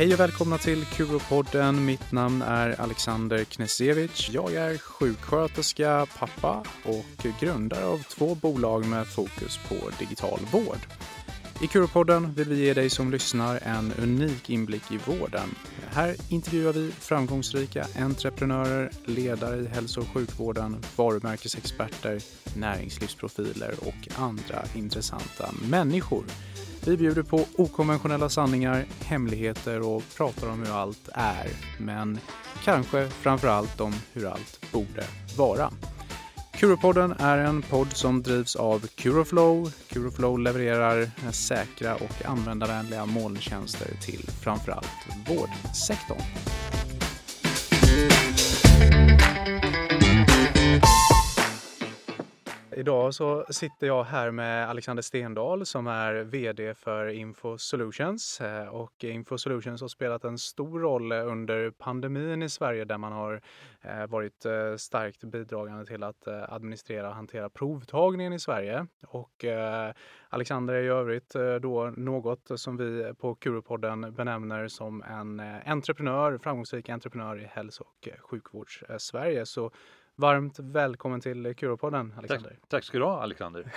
Hej och välkomna till Kuropodden. Mitt namn är Alexander Knesevic. Jag är sjuksköterska, pappa och grundare av två bolag med fokus på digital vård. I Kuropodden vill vi ge dig som lyssnar en unik inblick i vården. Här intervjuar vi framgångsrika entreprenörer, ledare i hälso och sjukvården, varumärkesexperter, näringslivsprofiler och andra intressanta människor. Vi bjuder på okonventionella sanningar, hemligheter och pratar om hur allt är. Men kanske framför allt om hur allt borde vara. Curopodden är en podd som drivs av Curoflow. Curoflow levererar säkra och användarvänliga molntjänster till framförallt vårdsektorn. Idag så sitter jag här med Alexander Stendahl som är VD för Info Solutions. Eh, och Info Solutions har spelat en stor roll under pandemin i Sverige där man har eh, varit eh, starkt bidragande till att administrera och hantera provtagningen i Sverige. Och Alexander är i övrigt då något som vi på Kuropodden benämner som en entreprenör, framgångsrik entreprenör i hälso och sjukvårds-Sverige. Så Varmt välkommen till Kuropodden Alexander. Tack, tack ska du ha Alexander.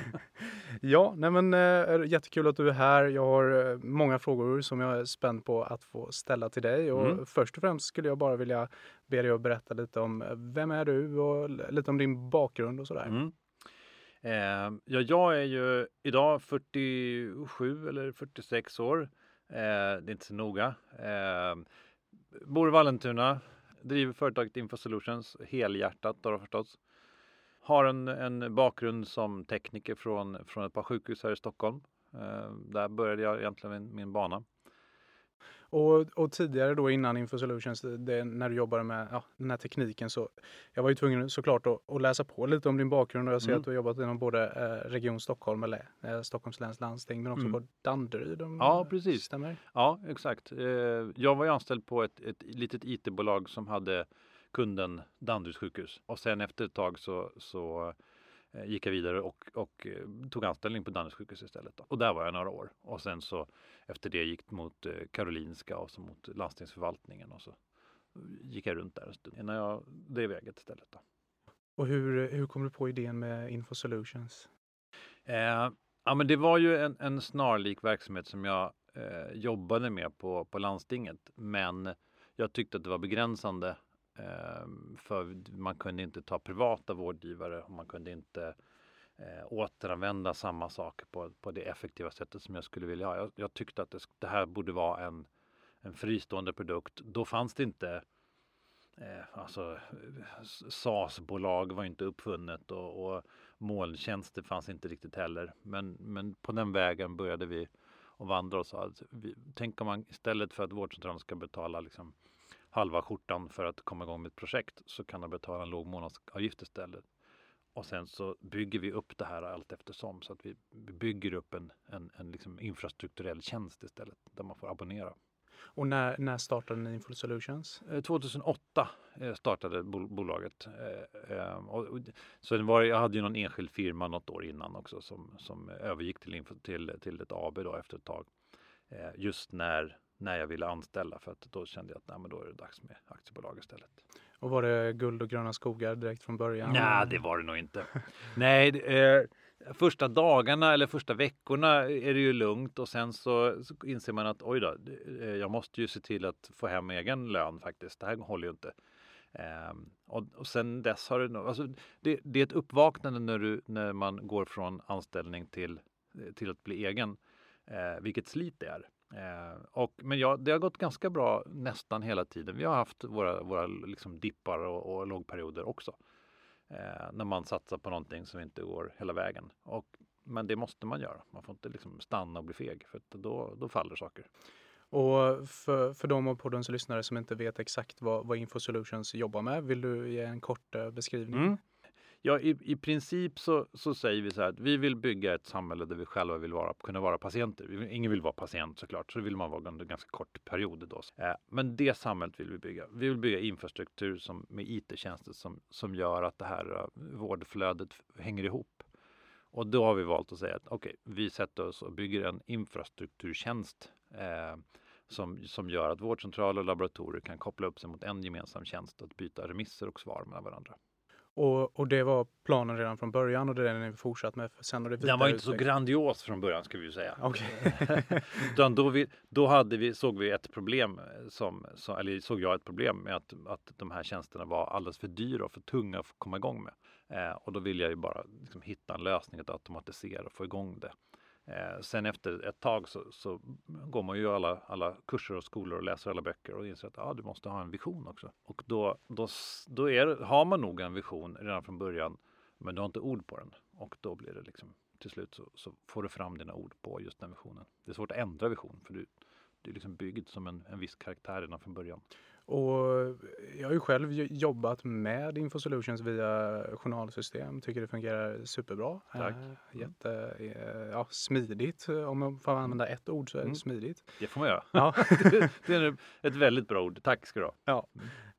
ja, nej men äh, jättekul att du är här. Jag har äh, många frågor som jag är spänd på att få ställa till dig. Och mm. Först och främst skulle jag bara vilja be dig att berätta lite om vem är du och lite om din bakgrund och sådär. Mm. Eh, ja, jag är ju idag 47 eller 46 år. Eh, det är inte så noga. Eh, bor i Vallentuna, driver företaget Infosolutions helhjärtat då förstås. Har en, en bakgrund som tekniker från, från ett par sjukhus här i Stockholm. Eh, där började jag egentligen min, min bana. Och, och, tidigare då innan Info Solutions, det, när du jobbade med ja, den här tekniken så jag var ju tvungen såklart att, att läsa på lite om din bakgrund och jag ser mm. att du har jobbat inom både eh, Region Stockholm eller eh, Stockholms läns landsting men också mm. på Danderyd. Om, ja, precis. Stämmer? Ja, exakt. Eh, jag var ju anställd på ett, ett litet IT-bolag som hade kunden Danderyds sjukhus och sen efter ett tag så, så gick jag vidare och, och eh, tog anställning på Danderyds sjukhus istället. Då. Och där var jag några år. Och sen så efter det gick mot eh, Karolinska och så mot landstingsförvaltningen och så gick jag runt där en stund innan jag drev eget istället. Då. Och hur, hur kom du på idén med Info Solutions? Eh, ja, men det var ju en, en snarlik verksamhet som jag eh, jobbade med på, på landstinget. Men jag tyckte att det var begränsande Ehm, för man kunde inte ta privata vårdgivare och man kunde inte eh, återanvända samma saker på, på det effektiva sättet som jag skulle vilja ha. Jag, jag tyckte att det, det, här borde vara en, en fristående produkt. Då fanns det inte eh, alltså SAS-bolag var inte uppfunnet och, och molntjänster fanns inte riktigt heller. Men, men på den vägen började vi och vandra och sa att vi, tänk om man istället för att vårdcentralen ska betala liksom halva skjortan för att komma igång med ett projekt så kan de betala en låg månadsavgift istället. Och sen så bygger vi upp det här allt eftersom så att vi bygger upp en, en, en liksom infrastrukturell tjänst istället där man får abonnera. Och när, när startade ni Info Solutions? 2008 eh, eh, startade bolaget. Eh, så det var, jag hade ju någon enskild firma något år innan också som, som övergick till, till, till ett AB då efter ett tag. Just när när jag ville anställa för att då kände jag att nej, men då är det dags med aktiebolag istället. Och var det guld och gröna skogar direkt från början? Nej, det var det nog inte. nej, eh, första dagarna eller första veckorna är det ju lugnt och sen så, så inser man att oj då, eh, jag måste ju se till att få hem egen lön faktiskt. Det här håller ju inte. Eh, och, och sen dess har det nog, alltså, det, det, är ett uppvaknande när, du, när man går från anställning till, till att bli egen. Eh, vilket slit det är. Eh, och, men ja, det har gått ganska bra nästan hela tiden. Vi har haft våra, våra liksom dippar och, och lågperioder också. Eh, när man satsar på någonting som inte går hela vägen. Och, men det måste man göra. Man får inte liksom stanna och bli feg för då, då faller saker. Och för, för de av poddens lyssnare som inte vet exakt vad, vad Info Solutions jobbar med, vill du ge en kort uh, beskrivning? Mm. Ja, i, i princip så, så säger vi så här att vi vill bygga ett samhälle där vi själva vill vara, kunna vara patienter. Ingen vill vara patient såklart, så det vill man vara under en ganska kort period. Då. Eh, men det samhället vill vi bygga. Vi vill bygga infrastruktur som, med IT-tjänster som, som gör att det här eh, vårdflödet hänger ihop. Och då har vi valt att säga att okej, okay, vi sätter oss och bygger en infrastrukturtjänst eh, som, som gör att vårdcentraler och laboratorier kan koppla upp sig mot en gemensam tjänst att byta remisser och svar mellan varandra. Och, och det var planen redan från början och det är den ni fortsatt med sen har det Den var inte så grandios från början ska vi ju säga. Okay. Utan då, vi, då hade vi, såg vi ett problem, som, som, eller såg jag ett problem med att, att de här tjänsterna var alldeles för dyra och för tunga att komma igång med. Eh, och då ville jag ju bara liksom hitta en lösning att automatisera och få igång det. Eh, sen efter ett tag så, så, går man ju alla, alla kurser och skolor och läser alla böcker och inser att ah, du måste ha en vision också. Och då, då, då är, har man nog en vision redan från början men du har inte ord på den. Och då blir det liksom till slut så, så får du fram dina ord på just den visionen. Det är svårt att ändra vision för du, du är liksom byggd som en, en viss karaktär redan från början. Och jag har ju själv jobbat med Infosolutions via journalsystem. Tycker det fungerar superbra. Tack. Äh, jätte, äh, ja, smidigt. Om jag får använda ett ord så är det mm. smidigt. Det får man göra. Ja. det är ett väldigt bra ord. Tack ska du ha. Ja.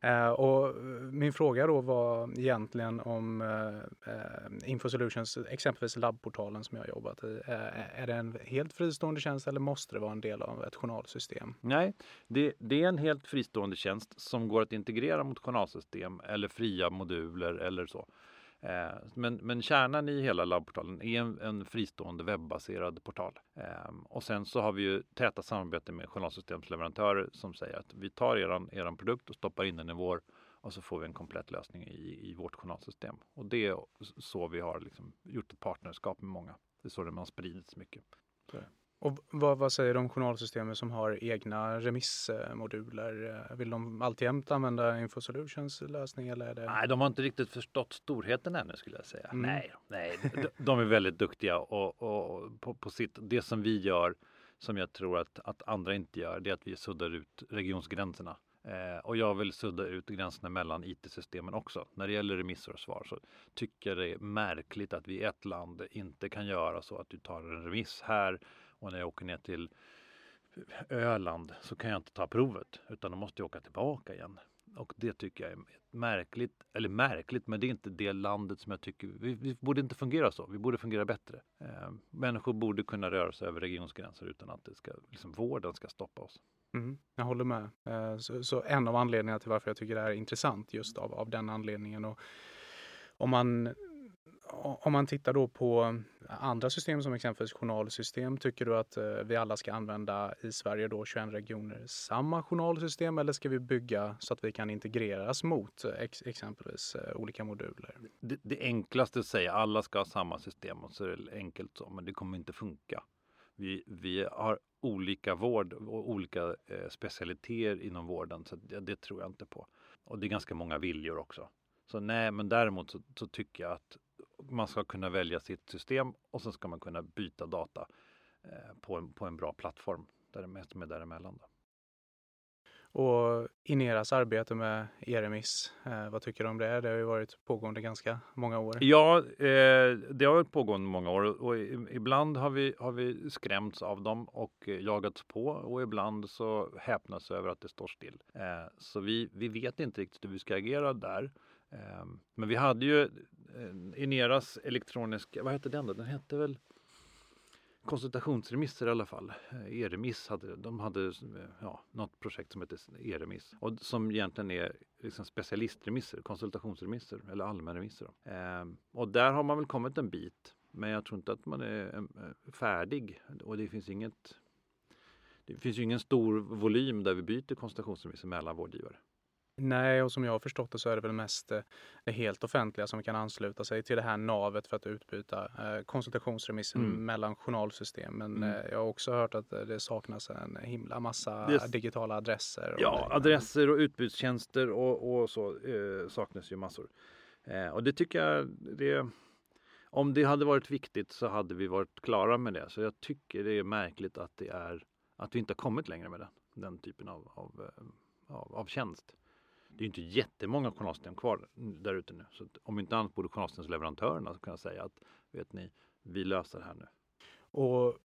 Eh, och eh, min fråga då var egentligen om eh, eh Infosolutions, exempelvis labbportalen som jag har jobbat i. Eh, eh, är det en helt fristående tjänst eller måste det vara en del av ett journalsystem? Nej, det, det är en helt fristående tjänst som går att integrera mot journalsystem eller fria moduler eller så. Eh, men, men kärnan i hela labbportalen är en, en fristående webbaserad portal. Ehm, och sen så har vi ju täta samarbete med journalsystemsleverantörer som säger att vi tar eran, eran produkt och stoppar in den i vår och så får vi en komplett lösning i, i vårt journalsystem. Och det är så vi har liksom gjort ett partnerskap med många. Det är så det man spridits mycket. Och vad, vad säger de journalsystemen som har egna remissmoduler? Vill de alltjämt använda Infosolutions lösning eller det? Nej, de har inte riktigt förstått storheten ännu skulle jag säga. Mm. Nej, nej, de, de, är väldigt duktiga och, och på, på, sitt, det som vi gör som jag tror att, att andra inte gör, det är att vi suddar ut regionsgränserna. Eh, och jag vill sudda ut gränserna mellan IT-systemen också. När det gäller remisser och svar så tycker jag det är märkligt att vi i ett land inte kan göra så att du tar en remiss här och när jag åker ner till Öland så kan jag inte ta provet utan då måste jag åka tillbaka igen. Och det tycker jag är märkligt, eller märkligt, men det är inte det landet som jag tycker, vi, vi borde inte fungera så, vi borde fungera bättre. Eh, människor borde kunna röra sig över regionsgränser utan att det ska, liksom, vården ska stoppa oss. Mm, jag håller med. Eh, så, så, en av anledningarna till varför jag tycker det här är intressant just av, av den anledningen. Och om man om man tittar då på andra system som exempelvis journalsystem, tycker du att eh, vi alla ska använda i Sverige då 21 regioner samma journalsystem eller ska vi bygga så att vi kan integreras mot eh, ex exempelvis eh, olika moduler? Det, det enklaste att säga alla ska ha samma system och så är det enkelt så, men det kommer inte funka. Vi, vi har olika vård och olika eh, specialiteter inom vården så det, det tror jag inte på. Och det är ganska många viljor också. Så nej, men däremot så, så, tycker jag att man ska kunna välja sitt system och sen ska man kunna byta data eh, på, en, på en bra plattform där det mest är däremellan. Då. Och Ineras arbete med e-remiss, eh, vad tycker du om det? Det har ju varit pågående ganska många år. Ja, eh, det har varit pågående många år och ibland har vi, har vi skrämts av dem och jagats på och ibland så häpnas över att det står still. Eh, så vi, vi vet inte riktigt hur vi ska agera där. Ehm, men vi hade ju eh, Ineras elektroniska, vad hette den då? Den hette väl konsultationsremisser i alla fall. Eh, E-remiss hade de hade ja, något projekt som hette E-remiss och som egentligen är liksom specialistremisser, konsultationsremisser eller allmänremisser. Ehm, och där har man väl kommit en bit, men jag tror inte att man är eh, färdig och det finns inget. Det finns ju ingen stor volym där vi byter konsultationsremisser mellan vårdgivare. Nej, och som jag har förstått det så är det väl mest eh, det helt offentliga som kan ansluta sig till det här navet för att utbyta eh, konsultationsremissen mm. mellan journalsystem. Men mm. Eh, jag har också hört att det saknas en himla massa det... digitala adresser. ja, adresser och utbudstjänster och, och så saknas ju massor. Och det tycker jag, det, om det hade varit viktigt så hade vi varit klara med det. Så jag tycker det är märkligt att det är att vi inte har kommit längre med den, den typen av, av, av, av tjänst det är inte jättemånga journalsystem kvar där ute nu. Så om inte annat borde journalsystemsleverantörerna kunna säga att vet ni, vi löser det här nu. Och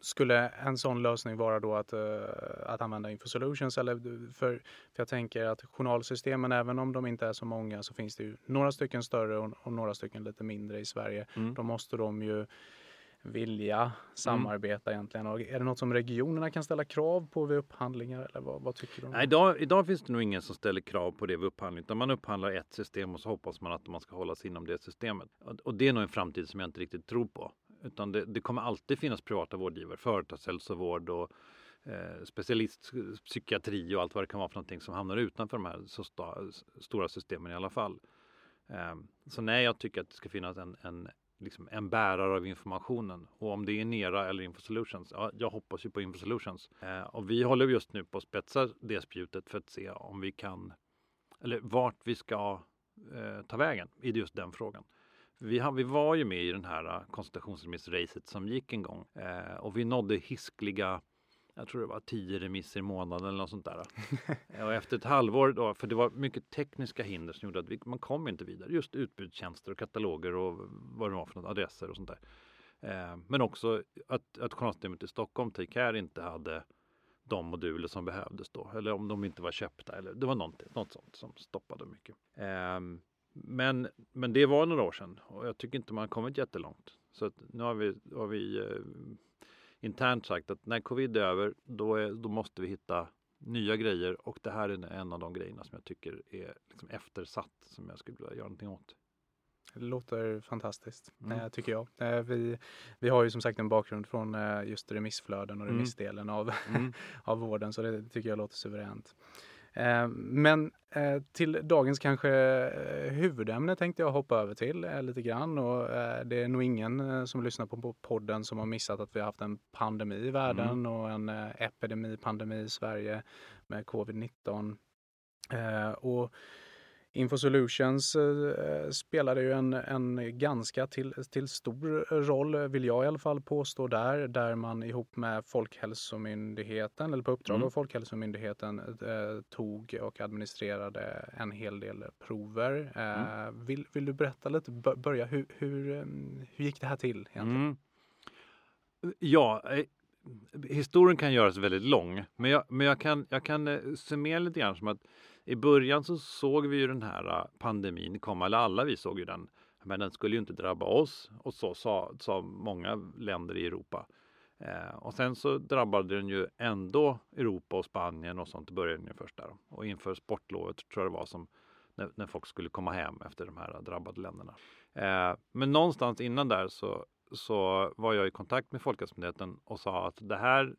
skulle en sån lösning vara då att, uh, att använda Infosolutions? Eller för, för jag tänker att journalsystemen, även om de inte är så många, så finns det ju några stycken större och, och några stycken lite mindre i Sverige. Mm. Då måste de ju vilja samarbeta egentligen? Och är det något som regionerna kan ställa krav på vid upphandlingar eller vad, vad tycker du? Nej, idag, idag finns det nog ingen som ställer krav på det vid upphandling utan man upphandlar ett system och så hoppas man att man ska hålla sig inom det systemet. Och, och det är nog en framtid som jag inte riktigt tror på. Utan det, det kommer alltid finnas privata vårdgivare, företagshälsovård och eh, specialistpsykiatri och allt vad det kan vara för någonting som hamnar utanför de här så sta, stora systemen i alla fall. Eh, så nej, jag tycker att det ska finnas en, en, liksom en bärare av informationen. Och om det är Nera eller Infosolutions, ja, jag hoppas ju på Infosolutions. Eh, och vi håller just nu på att spetsa det spjutet för att se om vi kan, eller vart vi ska eh, ta vägen i just den frågan. Vi, har, vi var ju med i den här koncentrationsremissracet som gick en gång eh, och vi nådde hiskliga jag tror det var tio remisser i månaden eller något sånt där. och efter ett halvår, då, för det var mycket tekniska hinder som gjorde att vi, man kom inte vidare. Just utbudstjänster och kataloger och vad det var för något, adresser och sånt där. Eh, men också att, att journalsystemet i Stockholm, Take inte hade de moduler som behövdes då. Eller om de inte var köpta. Eller, det var något, något sånt som stoppade mycket. Eh, men, men det var några år sedan och jag tycker inte man kommit jättelångt. Så att nu har vi, har vi eh, internt sagt att när covid är över då, är, då måste vi hitta nya grejer och det här är en av de grejerna som jag tycker är liksom eftersatt som jag skulle vilja göra någonting åt. Det låter fantastiskt, mm. Eh, tycker jag. Eh, vi, vi har ju som sagt en bakgrund från eh, just remissflöden och mm. remissdelen av, mm. av vården, så det tycker jag låter suveränt. Eh, men eh, till dagens kanske eh, huvudämne tänkte jag hoppa över till lite grann och det är nog ingen som lyssnar på podden som har missat att vi har haft en pandemi i världen mm. och en epidemi, pandemi i Sverige med covid-19. Och Infosolutions eh, spelade ju en, en ganska till, till stor roll, vill jag i alla fall påstå där, där man ihop med Folkhälsomyndigheten, eller på uppdrag mm. av Folkhälsomyndigheten, eh, tog och administrerade en hel del prover. Eh, mm. vill, vill du berätta lite, börja, hur, hur, mm, hur gick det här till egentligen? Mm. Ja, eh, historien kan göras väldigt lång, men jag, men jag kan, jag kan eh, summera lite grann som att i början så såg vi ju den här äh, pandemin komma, eller alla vi såg ju den. Men den skulle ju inte drabba oss och så sa, sa många länder i Europa. Eh, och sen så drabbade den ju ändå Europa och Spanien och sånt i början först där. Och inför sportlovet tror jag det var som när, när folk skulle komma hem efter de här drabbade länderna. Eh, men någonstans innan där så, så var jag i kontakt med Folkhälsomyndigheten och sa att det här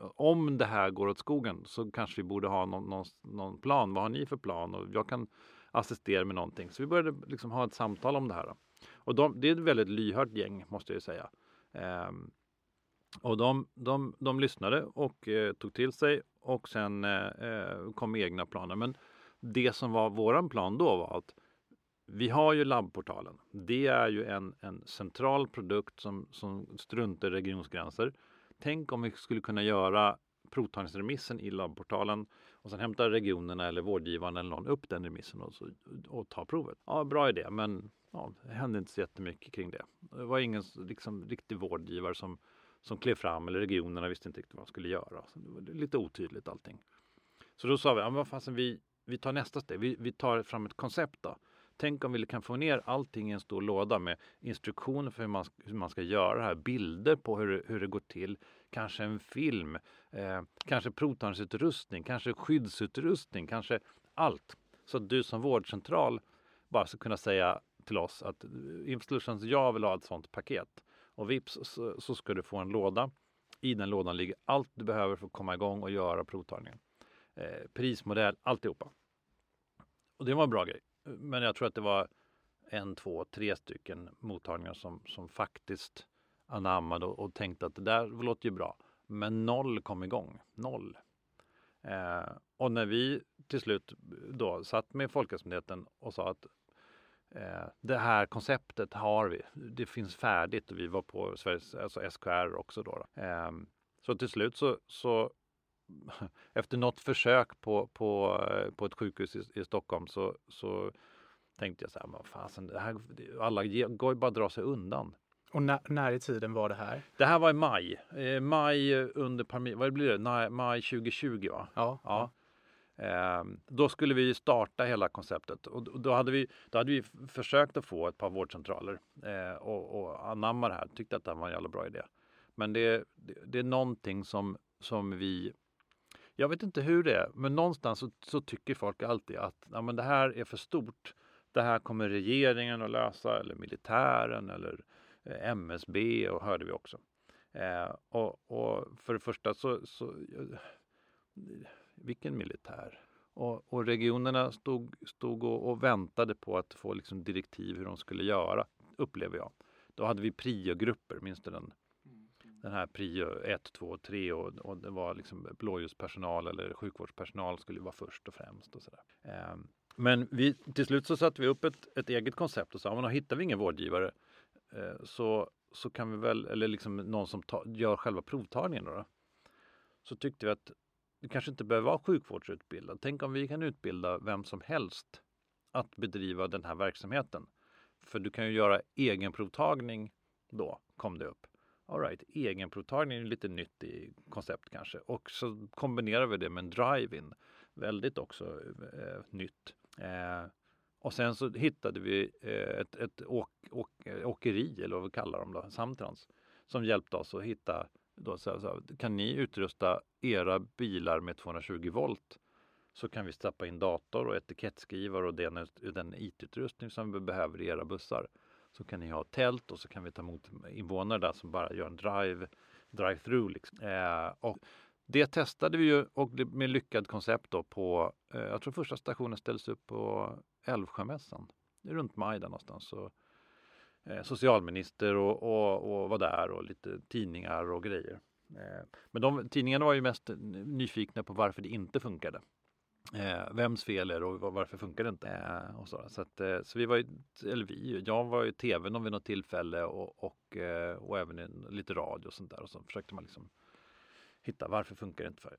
om det här går åt skogen så kanske vi borde ha någon, någon, någon, plan. Vad har ni för plan? Och jag kan assistera med någonting. Så vi började liksom ha ett samtal om det här. Och de, det är ett väldigt lyhört gäng måste jag säga. Eh, och de, de, de lyssnade och eh, tog till sig och sen eh, eh, kom med egna planer. Men det som var våran plan då var att vi har ju labbportalen. Det är ju en, en central produkt som, som struntar i regionsgränser. Tänk om vi skulle kunna göra provtagningsremissen i labbportalen och sen hämtar regionerna eller vårdgivaren eller någon upp den remissen och, så, och tar provet. Ja, bra idé, men ja, det hände inte så jättemycket kring det. Det var ingen liksom, riktig vårdgivare som, som klev fram eller regionerna visste inte riktigt vad de skulle göra. Så det var lite otydligt allting. Så då sa vi, ja, men vad fasen, vi, vi tar nästa steg. Vi, vi tar fram ett koncept då. Tänk om vi kan få ner allting i en stor låda med instruktioner för hur man, hur man ska göra det här, bilder på hur, hur det går till, kanske en film, eh, kanske provtagningsutrustning, kanske skyddsutrustning, kanske allt. Så att du som vårdcentral bara ska kunna säga till oss att eh, Infosolutions, jag vill ha ett sådant paket. Och vips så, så ska du få en låda. I den lådan ligger allt du behöver för att komma igång och göra provtagningen. Eh, prismodell, alltihopa. Och det var en bra grej. Men jag tror att det var en, två, tre stycken mottagningar som, som faktiskt anammade och, och tänkte att det där låter ju bra. Men noll kom igång. Noll. Eh, och när vi till slut då satt med Folkhälsomyndigheten och sa att eh, det här konceptet har vi. Det finns färdigt och vi var på Sveriges, alltså SKR också då. då. Eh, så till slut så, så efter något försök på, på, på ett sjukhus i, i Stockholm så, så tänkte jag så här, men fasen, det här, alla går ju bara att dra sig undan. Och när, när, i tiden var det här? Det här var i maj. Eh, maj under vad blir det? Nej, maj 2020 va? Ja. ja. Eh, då skulle vi starta hela konceptet och då hade vi, då hade vi försökt att få ett par vårdcentraler eh, och, och anamma det här. Tyckte att det var en jävla bra idé. Men det, det, det är någonting som, som vi jag vet inte hur det är, men någonstans så, så tycker folk alltid att ja, men det här är för stort. Det här kommer regeringen att lösa eller militären eller eh, MSB och hörde vi också. Eh, och, och, för det första så, så vilken militär? Och, och regionerna stod, stod och, och, väntade på att få liksom direktiv hur de skulle göra, upplever jag. Då hade vi priogrupper, minns du den? Den här prio 1, 2, 3 och, och det var liksom blåljuspersonal eller sjukvårdspersonal skulle vara först och främst och sådär. Eh, men vi, till slut så satte vi upp ett, ett eget koncept och sa, men hittar vi ingen vårdgivare eh, så, så kan vi väl, eller liksom någon som ta, gör själva provtagningen då, då. Så tyckte vi att du kanske inte behöver vara sjukvårdsutbildad. Tänk om vi kan utbilda vem som helst att bedriva den här verksamheten. För du kan ju göra egen provtagning. då, kom det upp. All right, egenprovtagning är lite nytt i koncept kanske. Och så kombinerar vi det med en drive-in. Väldigt också eh, nytt. Eh, och sen så hittade vi eh, ett, ett åk, åk, eh, åkeri, eller vad vi kallar dem då, Samtrans, som hjälpte oss att hitta då, så, så, kan ni utrusta era bilar med 220 volt så kan vi stappa in dator och etikettskrivare och den, den IT-utrustning som vi behöver i era bussar. Så kan ni ha tält och så kan vi ta emot invånare där som bara gör en drive, drive-through. Liksom. Eh, och det testade vi ju och med lyckad koncept då på, eh, jag tror första stationen ställdes upp på Älvsjömässan. Runt maj där någonstans. Så, eh, socialminister och, och, och var där och lite tidningar och grejer. Eh, men de tidningarna var ju mest nyfikna på varför det inte funkade. Eh, vems fel är det och varför funkar det inte? Eh, och så så, att, eh, så vi var ju, eller vi, jag var i tv vid något tillfälle och, och, eh, och även en, lite radio och sånt där och så försökte man liksom hitta varför funkar det inte för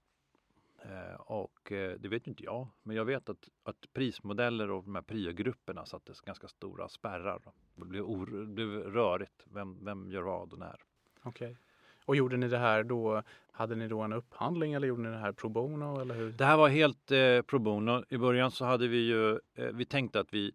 eh, och eh, det vet ju inte jag, men jag vet att, att prismodeller och de här priogrupperna sattes ganska stora spärrar. Det blev, or, det blev rörigt. Vem, vem gör vad och när? Okej. Okay. Och gjorde ni det här då, hade ni då en upphandling eller gjorde ni det här pro bono? Eller hur? Det här var helt eh, pro bono. I början så hade vi ju, eh, vi tänkte att vi,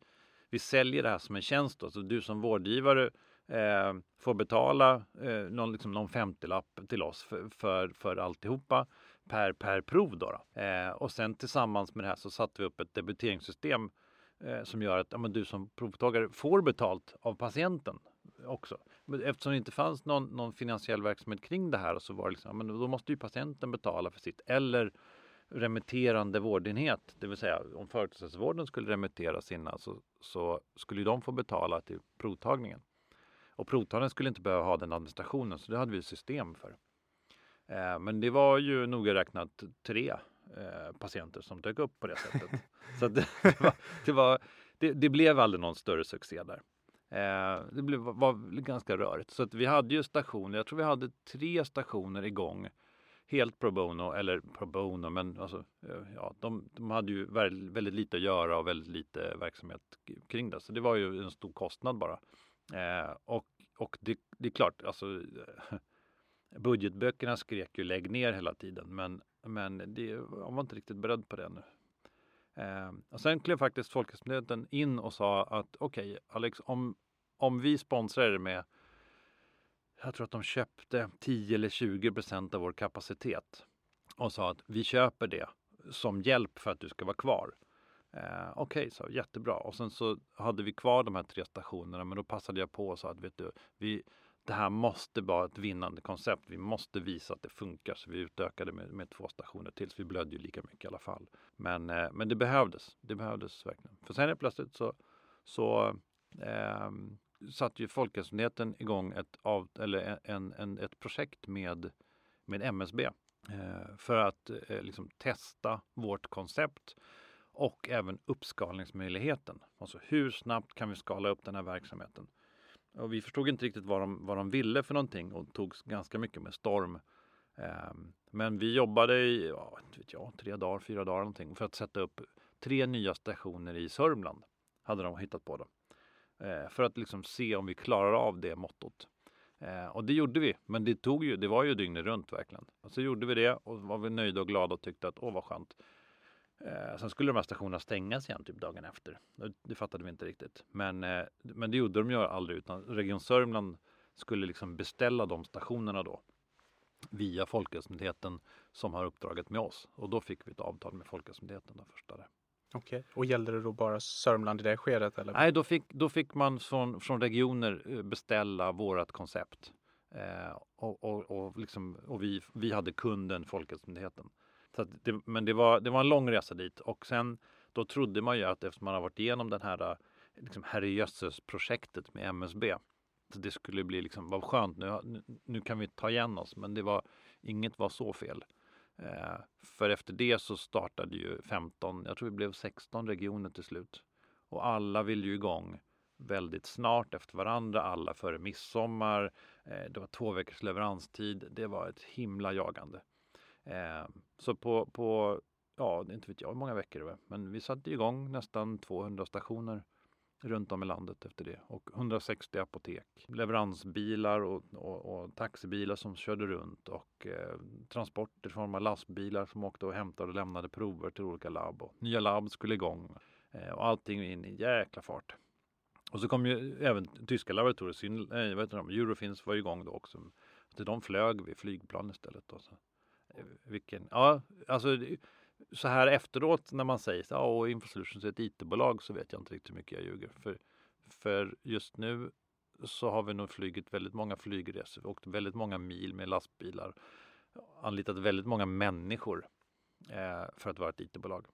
vi säljer det här som en tjänst. Då. Så du som vårdgivare eh, får betala eh, någon, liksom någon 50-lapp till oss för, för, för alltihopa per, per prov. Då, då. Eh, och sen tillsammans med det här så satte vi upp ett debiteringssystem eh, som gör att ja, men du som provtagare får betalt av patienten också. Men eftersom det inte fanns någon, någon finansiell verksamhet kring det här så var det liksom, men då måste ju patienten betala för sitt. Eller remitterande vårdenhet, det vill säga om företagshälsovården skulle remittera sina så, så skulle de få betala till provtagningen. Och provtagningen skulle inte behöva ha den administrationen så det hade vi system för. Eh, men det var ju noga räknat tre eh, patienter som dök upp på det sättet. så det, det, var, det, var, det, det blev aldrig någon större succé där. Eh, det blev, var ganska rörigt. Så att vi hade ju stationer, jag tror vi hade tre stationer igång. Helt pro bono, eller pro bono, men alltså, eh, ja, de, de hade ju väldigt, väldigt, lite att göra och väldigt lite verksamhet kring det. Så det var ju en stor kostnad bara. Eh, och och det, det, är klart, alltså, eh, budgetböckerna skrek ju lägg ner hela tiden, men, men det, jag var inte riktigt beredd på det nu. Eh, och sen klev faktiskt Folkhälsomyndigheten in och sa att okej okay, Alex, om, om vi sponsrar er med jag tror att de köpte 10 eller 20 procent av vår kapacitet och sa att vi köper det som hjälp för att du ska vara kvar. Eh, Okej, okay, så jättebra. Och sen så hade vi kvar de här tre stationerna, men då passade jag på och sa att vet du, vi, det här måste vara ett vinnande koncept. Vi måste visa att det funkar, så vi utökade med, med två stationer till. Så vi blödde ju lika mycket i alla fall. Men, eh, men det behövdes. Det behövdes verkligen. För sen är plötsligt så, så eh, satte ju Folkhälsomyndigheten igång ett, av, eller en, en, ett projekt med, med MSB eh, för att eh, liksom testa vårt koncept och även uppskalningsmöjligheten. Alltså hur snabbt kan vi skala upp den här verksamheten? Och vi förstod inte riktigt vad de, vad de ville för någonting och tog ganska mycket med storm. Eh, men vi jobbade i ja, vet jag, tre dagar, fyra dagar någonting för att sätta upp tre nya stationer i Sörmland. Hade de hittat på då. Eh, för att liksom se om vi klarar av det mottot. Eh, och det gjorde vi, men det tog ju, det var ju dygnet runt verkligen. Och så gjorde vi det och var vi nöjda och glada och tyckte att åh vad skönt. Eh, sen skulle de här stationerna stängas igen typ dagen efter. Det, det fattade vi inte riktigt. Men, eh, men det gjorde de ju aldrig utan Region Sörmland skulle liksom beställa de stationerna då via Folkhälsomyndigheten som har uppdraget med oss. Och då fick vi ett avtal med Folkhälsomyndigheten den första där. Okej, okay. och gällde det då bara Sörmland i det skedet? Eller? Nej, då fick, då fick man från, från regioner eh, beställa vårat koncept. Eh, och och, och, liksom, och vi, vi hade kunden Folkhälsomyndigheten. Så det, men det var, det var en lång resa dit och sen då trodde man ju att eftersom man har varit igenom den här eh, liksom, herrejösses-projektet med MSB så det skulle bli liksom, vad skönt, nu, nu kan vi ta igen oss. Men det var, inget var så fel. Eh, för efter det så startade ju 15, jag tror det blev 16 regioner till slut. Och alla vill ju igång väldigt snart efter varandra, alla före midsommar. Eh, det var två veckors leveranstid. Det var ett himla jagande. Eh, så på, på, ja, inte vet jag hur många veckor det var, men vi satte igång nästan 200 stationer runt om i landet efter det och 160 apotek. Leveransbilar och, och, och taxibilar som körde runt och eh, transporter i form av lastbilar som åkte och hämtade och lämnade prover till olika labb. Och nya labb skulle igång eh, och allting in i jäkla fart. Och så kom ju även tyska laboratorier, äh, vet inte, Eurofins var igång då också. Så de flög vid flygplan istället. Då, så. Eh, vilken, ja, alltså så här efteråt när man säger att ja, Infosolutions är ett IT-bolag så vet jag inte riktigt hur mycket jag ljuger. För, för just nu så har vi nog flugit väldigt många flygresor, åkt väldigt många mil med lastbilar, anlitat väldigt många människor eh, för att vara ett IT-bolag.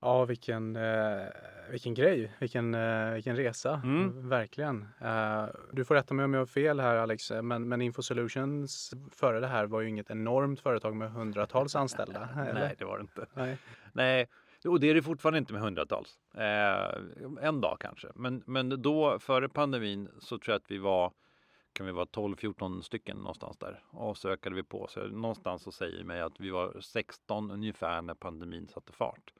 Ja, vilken, eh, vilken grej, vilken, eh, vilken resa, mm. verkligen. Eh, du får rätta mig om jag har fel här Alex, men, men Infosolutions före det här var ju inget enormt företag med hundratals anställda. Nej, det var det inte. Nej. Nej. Och det är det fortfarande inte med hundratals. Eh, en dag kanske. Men, men då, före pandemin, så tror jag att vi var kan vi vara 12-14 stycken någonstans där. Och så ökade vi på. Så någonstans så säger mig att vi var 16 ungefär när pandemin satte fart.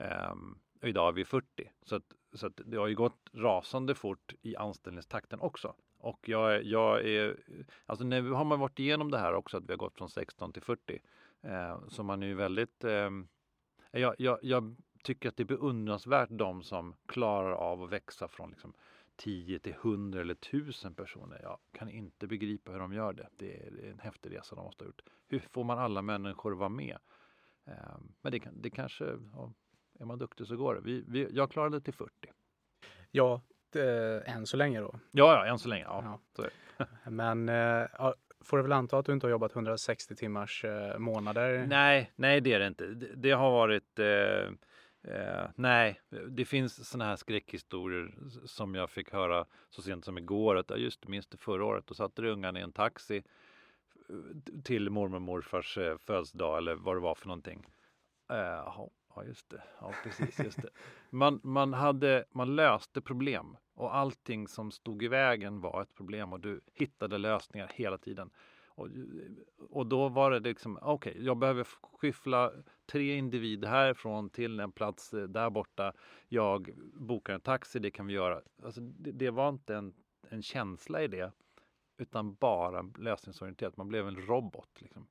Ehm, och idag är vi 40. Så, att, så att det har ju gått rasande fort i anställningstakten också. Och jag, jag är, alltså nu har man varit igenom det här också, att vi har gått från 16 till 40. Eh, så man är ju väldigt, eh, jag, jag, jag, tycker att det är beundransvärt de som klarar av att växa från liksom 10 till 100 eller 1000 personer. Jag kan inte begripa hur de gör det. Det är, en häftig resa de måste ha gjort. Hur får man alla människor att vara med? Eh, men det, det kanske, är man duktig så går det. Vi, vi, jag klarade till 40. Ja, det, än så länge då. Ja, ja än så länge. Ja. ja. Men äh, får du väl anta att du inte har jobbat 160 timmars äh, månader? Nej, nej det är det inte. Det, det har varit äh, nej, det finns sådana här skräckhistorier som jag fick höra så sent som igår. Att, just minns det förra året, då satte ungarna i en taxi till mormor och morfars födelsedag eller vad det var för någonting. Uh, Ja, just det. Ja, precis. Just det. Man, man, hade, man löste problem och allting som stod i vägen var ett problem och du hittade lösningar hela tiden. Och, och då var det liksom, okej, okay, jag behöver skyffla tre individer härifrån till en plats eh, där borta. Jag bokar en taxi, det kan vi göra. Alltså, det, det var inte en, en känsla i det, utan bara lösningsorienterat. Man blev en robot. Liksom.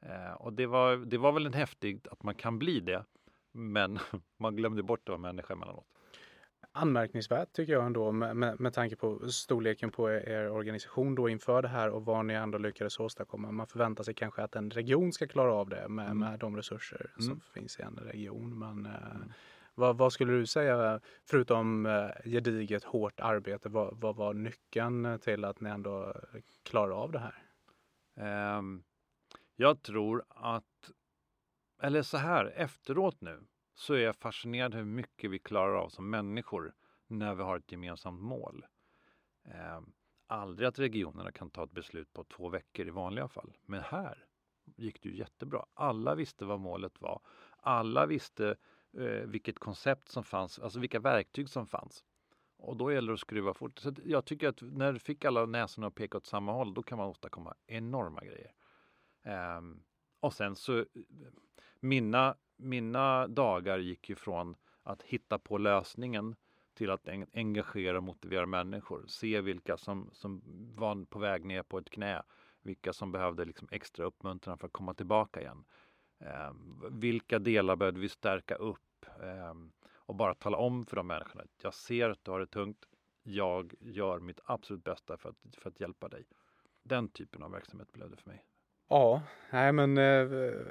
Eh, och det var, det var väl en häftigt att man kan bli det. Men man glömde bort att vara människa emellanåt. Anmärkningsvärt tycker jag ändå med, med, tanke på storleken på er organisation då inför det här och vad ni ändå lyckades åstadkomma. Man förväntar sig kanske att en region ska klara av det med, mm. med de resurser som mm. finns i en region. Men mm. vad, vad, skulle du säga, förutom eh, gediget hårt arbete, vad, vad var nyckeln till att ni ändå klarar av det här? Um, jag tror att eller så här, efteråt nu så är jag fascinerad hur mycket vi klarar av som människor när vi har ett gemensamt mål. Eh, aldrig att regionerna kan ta ett beslut på två veckor i vanliga fall. Men här gick det ju jättebra. Alla visste vad målet var. Alla visste eh, vilket koncept som fanns, alltså vilka verktyg som fanns. Och då gäller det att skruva fort. Så jag tycker att när du fick alla näsorna att peka åt samma håll, då kan man åstadkomma enorma grejer. Eh, och sen så eh, mina, mina dagar gick ju från att hitta på lösningen till att engagera och motivera människor. Se vilka som, som var på väg ner på ett knä. Vilka som behövde liksom extra uppmuntran för att komma tillbaka igen. Eh, vilka delar behövde vi stärka upp? Eh, och bara tala om för de människorna. att Jag ser att du har det tungt. Jag gör mitt absolut bästa för att, för att hjälpa dig. Den typen av verksamhet blev det för mig. Ja, nej men eh,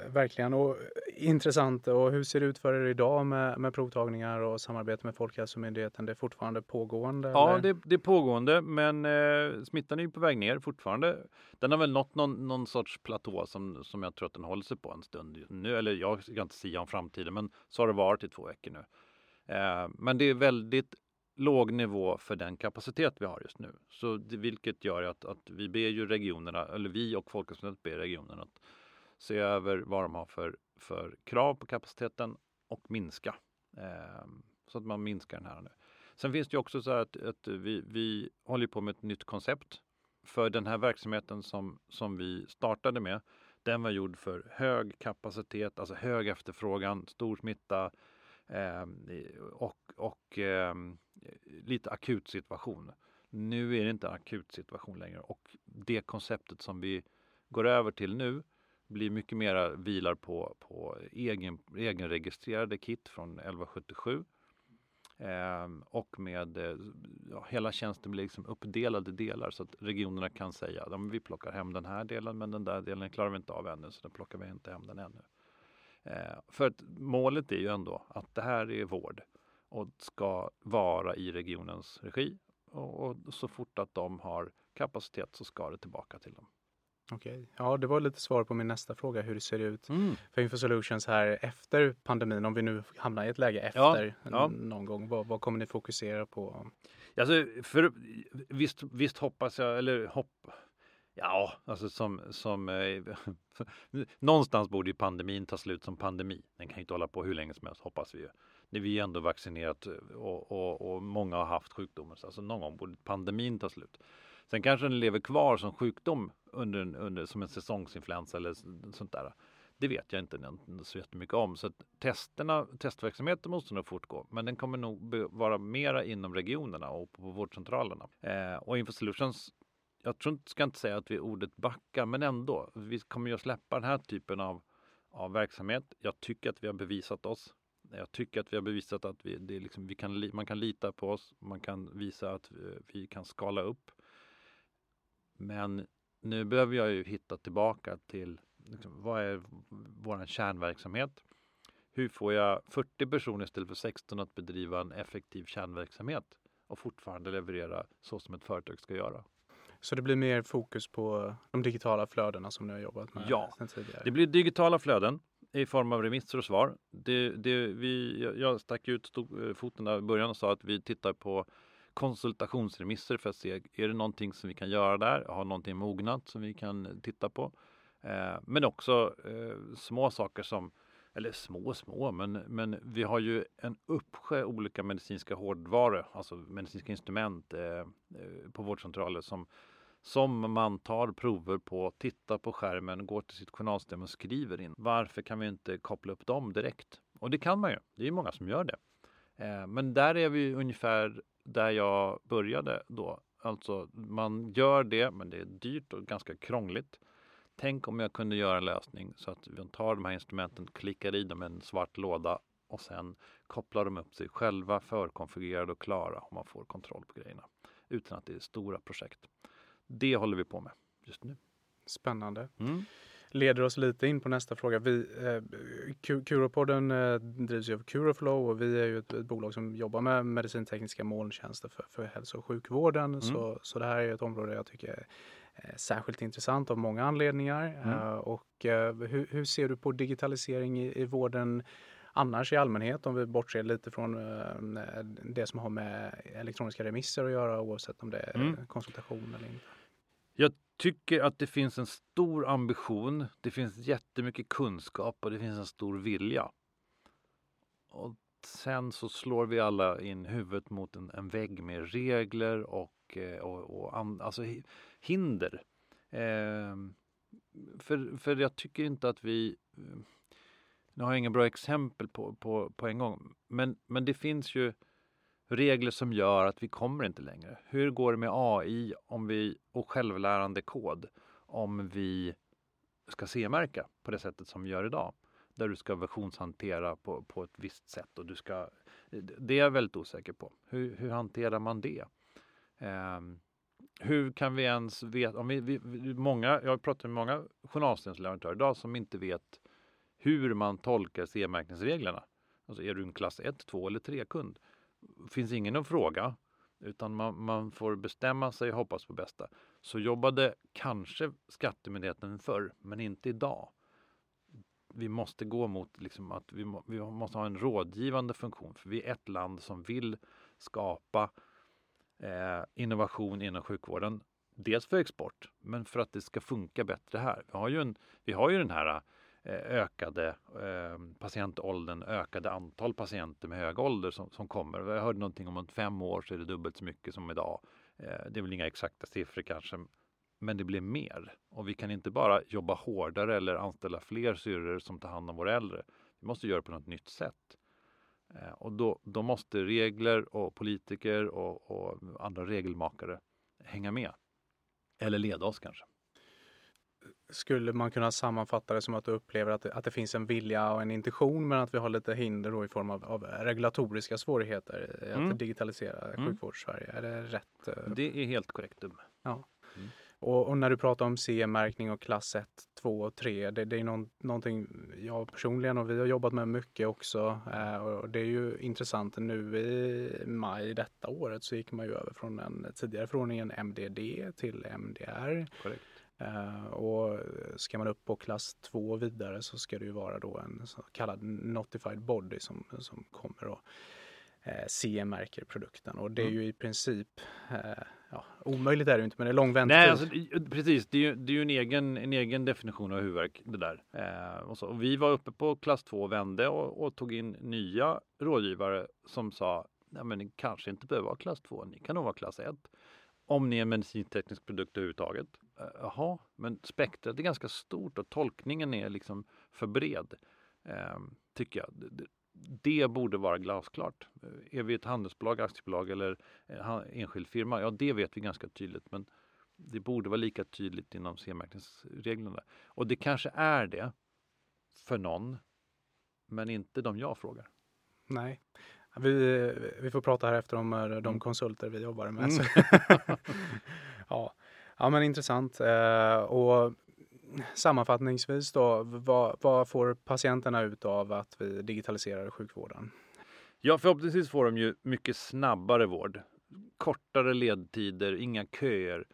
verkligen och intressant. Och hur ser det ut för er idag med, med provtagningar och samarbete med Folkhälsomyndigheten? Det är fortfarande pågående? Ja, det, det, är pågående, men eh, smittan är ju på väg ner fortfarande. Den har väl nått någon, någon sorts platå som, som jag tror att den håller sig på en stund nu. Eller jag ska inte säga om framtiden, men så har det varit i två veckor nu. Eh, men det är väldigt låg nivå för den kapacitet vi har just nu. Så det, vilket gör att, att vi ber ju regionerna, eller vi och Folkhälsomyndigheten ber regionerna att se över vad de har för, för krav på kapaciteten och minska. Eh, så att man minskar den här nu. Sen finns det ju också så att, att vi, vi håller på med ett nytt koncept. För den här verksamheten som, som vi startade med, den var gjord för hög kapacitet, alltså hög efterfrågan, stor smitta, eh, och, och eh, lite akut situation. Nu är det inte en akut situation längre och det konceptet som vi går över till nu blir mycket mera vilar på, på egen, egenregistrerade kit från 1177. Eh, och med eh, ja, hela tjänsten blir liksom uppdelade delar så att regionerna kan säga att vi plockar hem den här delen men den där delen klarar vi inte av ännu så den plockar vi inte hem den ännu. Eh, för att målet är ju ändå att det här är vård och ska vara i regionens regi. Och, och så fort att de har kapacitet så ska det tillbaka till dem. Okej, ja det var lite svar på min nästa fråga hur det ser ut mm. för Info Solutions här efter pandemin. Om vi nu hamnar i ett läge efter ja, ja. någon gång. Vad, vad, kommer ni fokusera på? Alltså, för, visst, visst hoppas jag, eller hopp, Ja, alltså som, som eh, någonstans borde ju pandemin ta slut som pandemi. Den kan ju inte hålla på hur länge som helst hoppas vi ju. När vi ändå vaccinerat eh, och, och, och många har haft sjukdomen. Så alltså någon gång borde pandemin ta slut. Sen kanske den lever kvar som sjukdom under, under, som en säsongsinfluensa eller sånt där. Det vet jag inte så jättemycket om. Så att testerna, testverksamheten måste nog fortgå. Men den kommer nog vara mera inom regionerna och på vårdcentralerna. Eh, och Infosolutions, jag tror inte, ska inte säga att vi är ordet backa, men ändå. Vi kommer ju att släppa den här typen av, av verksamhet. Jag tycker att vi har bevisat oss. Jag tycker att vi har bevisat att vi, det är liksom, vi kan, man kan lita på oss. Man kan visa att vi, vi kan skala upp. Men nu behöver jag ju hitta tillbaka till liksom, vad är vår kärnverksamhet? Hur får jag 40 personer istället för 16 att bedriva en effektiv kärnverksamhet och fortfarande leverera så som ett företag ska göra? Så det blir mer fokus på de digitala flödena som ni har jobbat med ja, det blir digitala flöden i form av remisser och svar. Det, det, vi, jag stack ut stod, eh, foten där i början och sa att vi tittar på konsultationsremisser för att se, är det någonting som vi kan göra där? Har någonting mognat som vi kan titta på? Eh, men också eh, små saker som, eller små små, men, men vi har ju en uppsjö olika medicinska hårdvaror, alltså medicinska instrument eh, eh på vårdcentraler som som man tar prover på, tittar på skärmen, går till sitt journalsystem och skriver in. Varför kan vi inte koppla upp dem direkt? Och det kan man ju. Det är många som gör det. Eh, men där är vi ungefär där jag började då. Alltså man gör det, men det är dyrt och ganska krångligt. Tänk om jag kunde göra en lösning så att vi tar de här instrumenten, klickar i dem i en svart låda och sen kopplar de upp sig själva förkonfigurerade och klara och man får kontroll på grejerna utan att det är stora projekt. Det håller vi på med just nu. Spännande. Mm. Leder oss lite in på nästa fråga. Vi, eh, Curopodden eh, drivs ju av Curoflow och vi är ju ett, ett, bolag som jobbar med medicintekniska molntjänster för, för hälso och sjukvården. Mm. Så, så det här är ett område jag tycker är eh, särskilt intressant av många anledningar. Mm. Uh, och uh, hur, hur, ser du på digitalisering i, i vården annars i allmänhet om vi bortser lite från uh, det som har med elektroniska remisser att göra oavsett om det är mm. konsultation eller inte? Jag tycker att det finns en stor ambition. Det finns jättemycket kunskap och det finns en stor vilja. Och sen så slår vi alla in huvudet mot en, en vägg med regler och, eh, och, och an, alltså hinder. Eh, för, för jag tycker inte att vi eh, nu har jag inga bra exempel på, på, på en gång, men, men det finns ju regler som gör att vi kommer inte längre. Hur går det med AI om vi, och självlärande kod om vi ska CE-märka på det sättet som vi gör idag? där du ska versionshantera på, på ett visst sätt och du ska det är jag väldigt osäker på. Hur, hur hanterar man det? Eh, hur kan vi ens veta? Om vi, vi, många, jag har pratat med många journalsystemsleverantörer idag som inte vet hur man tolkar CE-märkningsreglerna. Alltså är du en klass 1, 2 eller 3-kund? Finns ingen att fråga utan man, man, får bestämma sig och hoppas på bästa. Så jobbade kanske Skattemyndigheten förr, men inte idag. Vi måste gå mot liksom att vi, må, vi måste ha en rådgivande funktion, för vi är ett land som vill skapa eh, innovation inom sjukvården. Dels för export, men för att det ska funka bättre här. Vi har ju, en, vi har ju den här eh, Eh, ökade eh, patientåldern, ökade antal patienter med hög ålder som, som kommer. Jag hörde någonting om att fem år så är det dubbelt så mycket som idag. Eh, det är väl inga exakta siffror kanske, men det blir mer. Och vi kan inte bara jobba hårdare eller anställa fler syrror som tar hand om våra äldre. Vi måste göra det på något nytt sätt. Och då, då måste regler och politiker och, och, andra regelmakare hänga med. Eller leda oss kanske. Skulle man kunna sammanfatta det som att du upplever att det, att det finns en vilja och en intention men att vi har lite hinder då i form av, av regulatoriska svårigheter i att mm. digitalisera mm. sjukvårds-Sverige? Är det rätt? Eh? Det är helt korrekt. Ja. Mm. Och, och, när du pratar om CE-märkning och klass 1, 2 och 3, det, det är någon, någonting jag personligen och vi har jobbat med mycket också. Eh, och det är ju intressant nu i maj detta året så gick man ju över från den tidigare förordningen MDD till MDR. Korrekt. Eh, och ska man upp på klass 2 vidare så ska det ju vara då en så kallad notified body som, som kommer och eh, CE-märker produkten och det är mm. ju i princip eh, ja, omöjligt är det inte, men det är lång väntetid. Nej, alltså, precis. Det är ju, det är ju en, egen, en egen definition av huvudvärk det där. Eh, och så. Och vi var uppe på klass 2 och vände och, och, tog in nya rådgivare som sa Nej, men ni kanske inte behöver vara klass 2, ni kan nog vara klass 1. Om ni är en medicinteknisk produkt överhuvudtaget. Eh, jaha, men spektrat är ganska stort och tolkningen är liksom för bred. Eh, tycker jag. Det, det borde vara glasklart. Är vi ett handelsbolag, aktiebolag eller enskild firma? Ja, det vet vi ganska tydligt. Men det borde vara lika tydligt inom CE-märkningsreglerna. Och det kanske är det för någon, men inte de jag frågar. Nej. Vi, vi får prata här efter om eh, de mm. konsulter vi jobbar med. Mm. ja ja, men intressant. Eh, och sammanfattningsvis då, vad, vad, får patienterna ut av att vi digitaliserar sjukvården? Ja, förhoppningsvis får de ju mycket snabbare vård. Kortare ledtider, inga köer.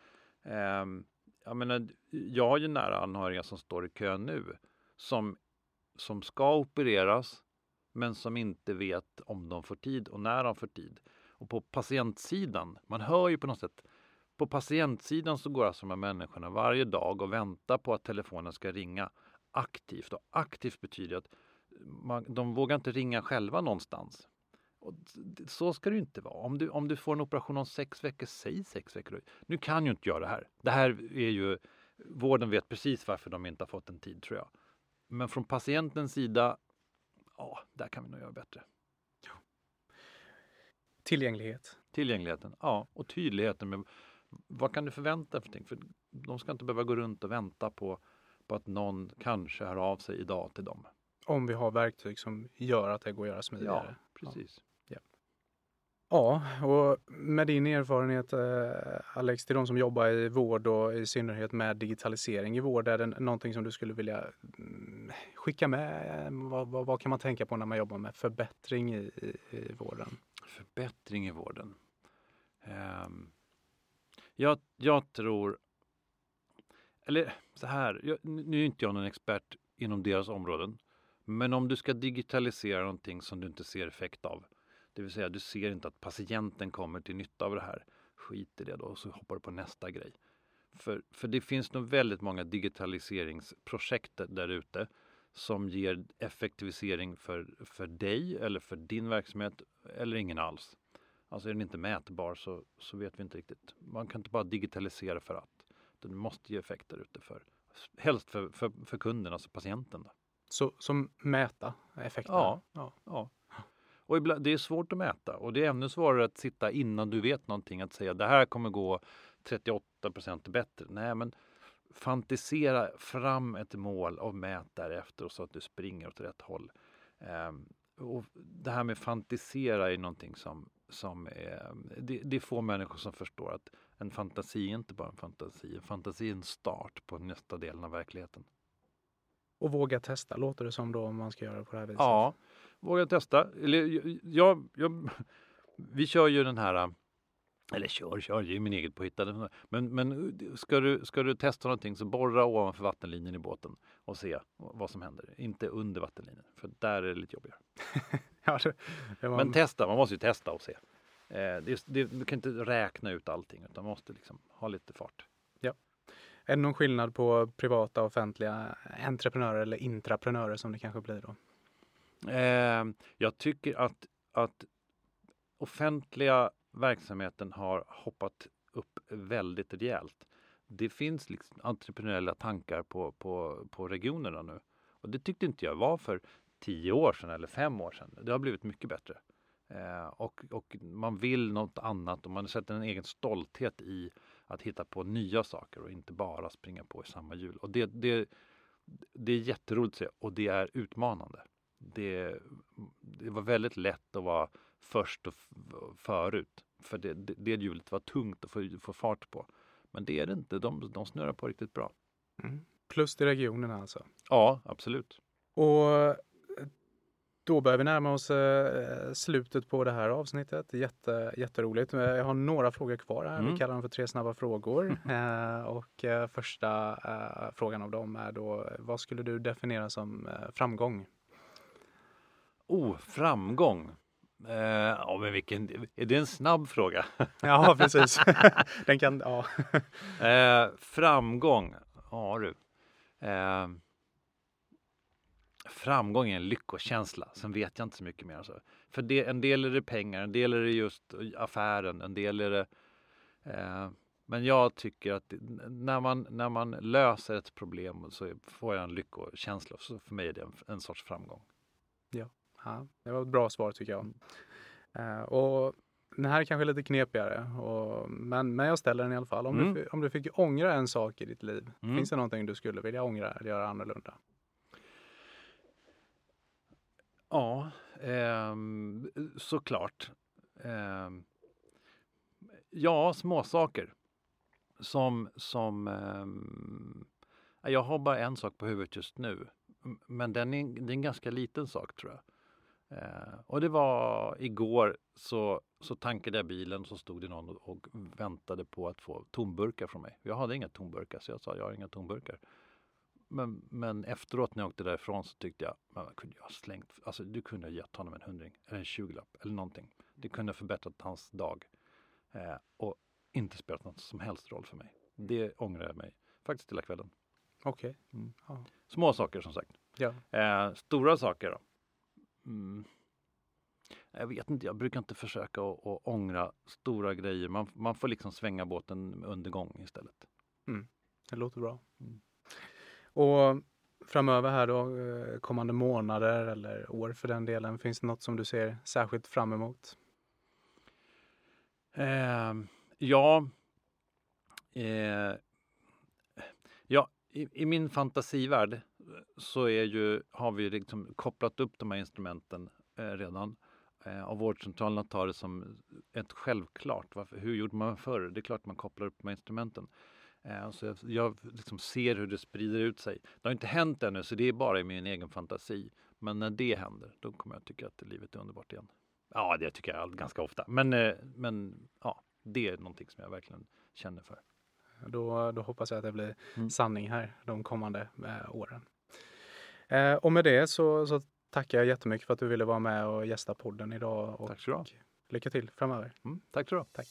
Eh, jag, menar, jag har ju nära anhöriga som står i kö nu som, som ska opereras men som inte vet om de får tid och när de får tid. Och på patientsidan, man hör ju på något sätt på patientsidan så går alltså de här människorna varje dag och väntar på att telefonen ska ringa aktivt. Och aktivt betyder att man, de vågar inte ringa själva någonstans. Och så ska det inte vara. Om du, om du får en operation om sex veckor, säg sex veckor. Nu kan ju inte jag det här. Det här är ju, vården vet precis varför de inte har fått en tid tror jag. Men från patientens sida, ja, där kan vi nog göra bättre. Tillgänglighet. Tillgängligheten, ja, och tydligheten med vad kan du förvänta för För de ska inte behöva gå runt och vänta på, på att någon kanske hör av sig idag till dem. Om vi har verktyg som gör att det går att göra smidigare. Ja, precis. Ja. Ja, och med din erfarenhet eh, Alex, till de som jobbar i vård och i synnerhet med digitalisering i vård, är det någonting som du skulle vilja mm, skicka med? Vad, vad, vad kan man tänka på när man jobbar med förbättring i, i, i vården? Förbättring i vården? Um, jag, jag tror, eller så här, jag, nu är inte jag någon expert inom deras områden. Men om du ska digitalisera någonting som du inte ser effekt av, det vill säga du ser inte att patienten kommer till nytta av det här, skit i det då och så hoppar du på nästa grej. För, för det finns nog väldigt många digitaliseringsprojekt där ute som ger effektivisering för, för dig eller för din verksamhet eller ingen alls. Alltså är den inte mätbar så, så vet vi inte riktigt. Man kan inte bara digitalisera för att. Den måste ge effekt där ute för, helst för, för, för kunden, alltså patienten. Då. Så som mäta effekten? Ja. ja. ja. Och ibland, det är svårt att mäta och det är ännu svårare att sitta innan du vet någonting att säga det här kommer gå 38% bättre. Nej, men fantisera fram ett mål och mät därefter så att du springer åt rätt håll. Eh, och det här med fantisera är någonting som, som är, det, det är få människor som förstår att en fantasi är inte bara en fantasi. En fantasi är en start på nästa delen av verkligheten. Och våga testa låter det som då om man ska göra på det här viset. Ja, våga testa. Eller, jag, jag, vi kör ju den här eller kör, kör, det är min eget påhittade. Men, men ska, du, ska du testa någonting så borra ovanför vattenlinjen i båten och se vad som händer. Inte under vattenlinjen, för där är det lite jobbigare. ja, det, var... Men testa, man måste ju testa och se. Eh, det, det, du kan inte räkna ut allting utan man måste liksom ha lite fart. Ja. Är det någon skillnad på privata och offentliga entreprenörer eller intraprenörer som det kanske blir då? Eh, jag tycker att, att offentliga verksamheten har hoppat upp väldigt rejält. Det finns liksom entreprenöriella tankar på, på, på regionerna nu. Och det tyckte inte jag var för tio år sedan eller fem år sedan. Det har blivit mycket bättre. Eh, och, och man vill något annat och man sätter en egen stolthet i att hitta på nya saker och inte bara springa på i samma hjul. Och det, det, det är jätteroligt att se och det är utmanande. Det, det var väldigt lätt att vara först och förut. För det, det, det hjulet var tungt att få, få fart på. Men det är det inte. De, de snurrar på riktigt bra. Mm. Plus till regionerna alltså? Ja, absolut. Och eh, då börjar vi närma oss eh, slutet på det här avsnittet. Jätte, jätteroligt. Jag har några frågor kvar här. Mm. Vi kallar dem för tre snabba frågor. eh, och eh, första eh, frågan av dem är då, vad skulle du definiera som eh, framgång? Oh, framgång. Eh, ja, men vilken, är det en snabb fråga? ja, precis. Den kan, ja. eh, framgång, ja du. Eh, framgång är en lyckokänsla, sen vet jag inte så mycket mer. Alltså. För det, en del är det pengar, en del är det just affären, en del är det eh, men jag tycker att när man, när man löser ett problem så får jag en lyckokänsla. Så för mig är det en, en sorts framgång. Ja. Ja, det var ett bra svar tycker jag. Uh, och den här är kanske lite knepigare, och, men, men jag ställer den i alla fall. Om, mm. du, om du fick ångra en sak i ditt liv, mm. finns det någonting du skulle vilja ångra eller göra annorlunda? Ja, eh, såklart. Eh, ja, småsaker. Som, som eh, jag har bara en sak på huvudet just nu. Men den är, det är en ganska liten sak tror jag. Eh, och det var igår så, så tankade jag bilen så stod det någon och, och, väntade på att få tomburkar från mig. Jag hade inga tomburkar så jag sa jag har inga tomburkar. Men, men efteråt när jag åkte därifrån så tyckte jag, man kunde jag ha slängt, alltså du kunde ha gett honom en hundring eller en tjugolapp eller någonting. Det kunde ha förbättrat hans dag eh, och inte spelat någon som helst roll för mig. Det ångrar jag mig faktiskt hela kvällen. Okej. Okay. Mm. Ja. Små saker som sagt. Ja. Eh, stora saker då. Mm. Jag vet inte, jag brukar inte försöka att, ångra stora grejer. Man, man får liksom svänga båten under gång istället. Mm. Det låter bra. Mm. Och framöver här då, eh, kommande månader eller år för den delen, finns det något som du ser särskilt fram emot? Eh, ja, eh, ja i, i, min fantasivärld så är ju, har vi liksom kopplat upp de här instrumenten eh, redan. Eh, och vårdcentralerna tar det som ett självklart. Varför, hur gjorde man förr? Det är klart man kopplar upp de här instrumenten. Eh, så jag, jag liksom ser hur det sprider ut sig. Det har inte hänt ännu, så det är bara i min egen fantasi. Men när det händer, då kommer jag tycka att livet är underbart igen. Ja, det tycker jag ganska ofta. Men, eh, men ja, det är någonting som jag verkligen känner för. Då, då hoppas jag att det blir mm. sanning här de kommande eh, åren. Eh, och med det så, så tackar jag jättemycket för att du ville vara med och gästa podden idag. Och Tack så du Lycka till framöver. Mm, tack så du Tack.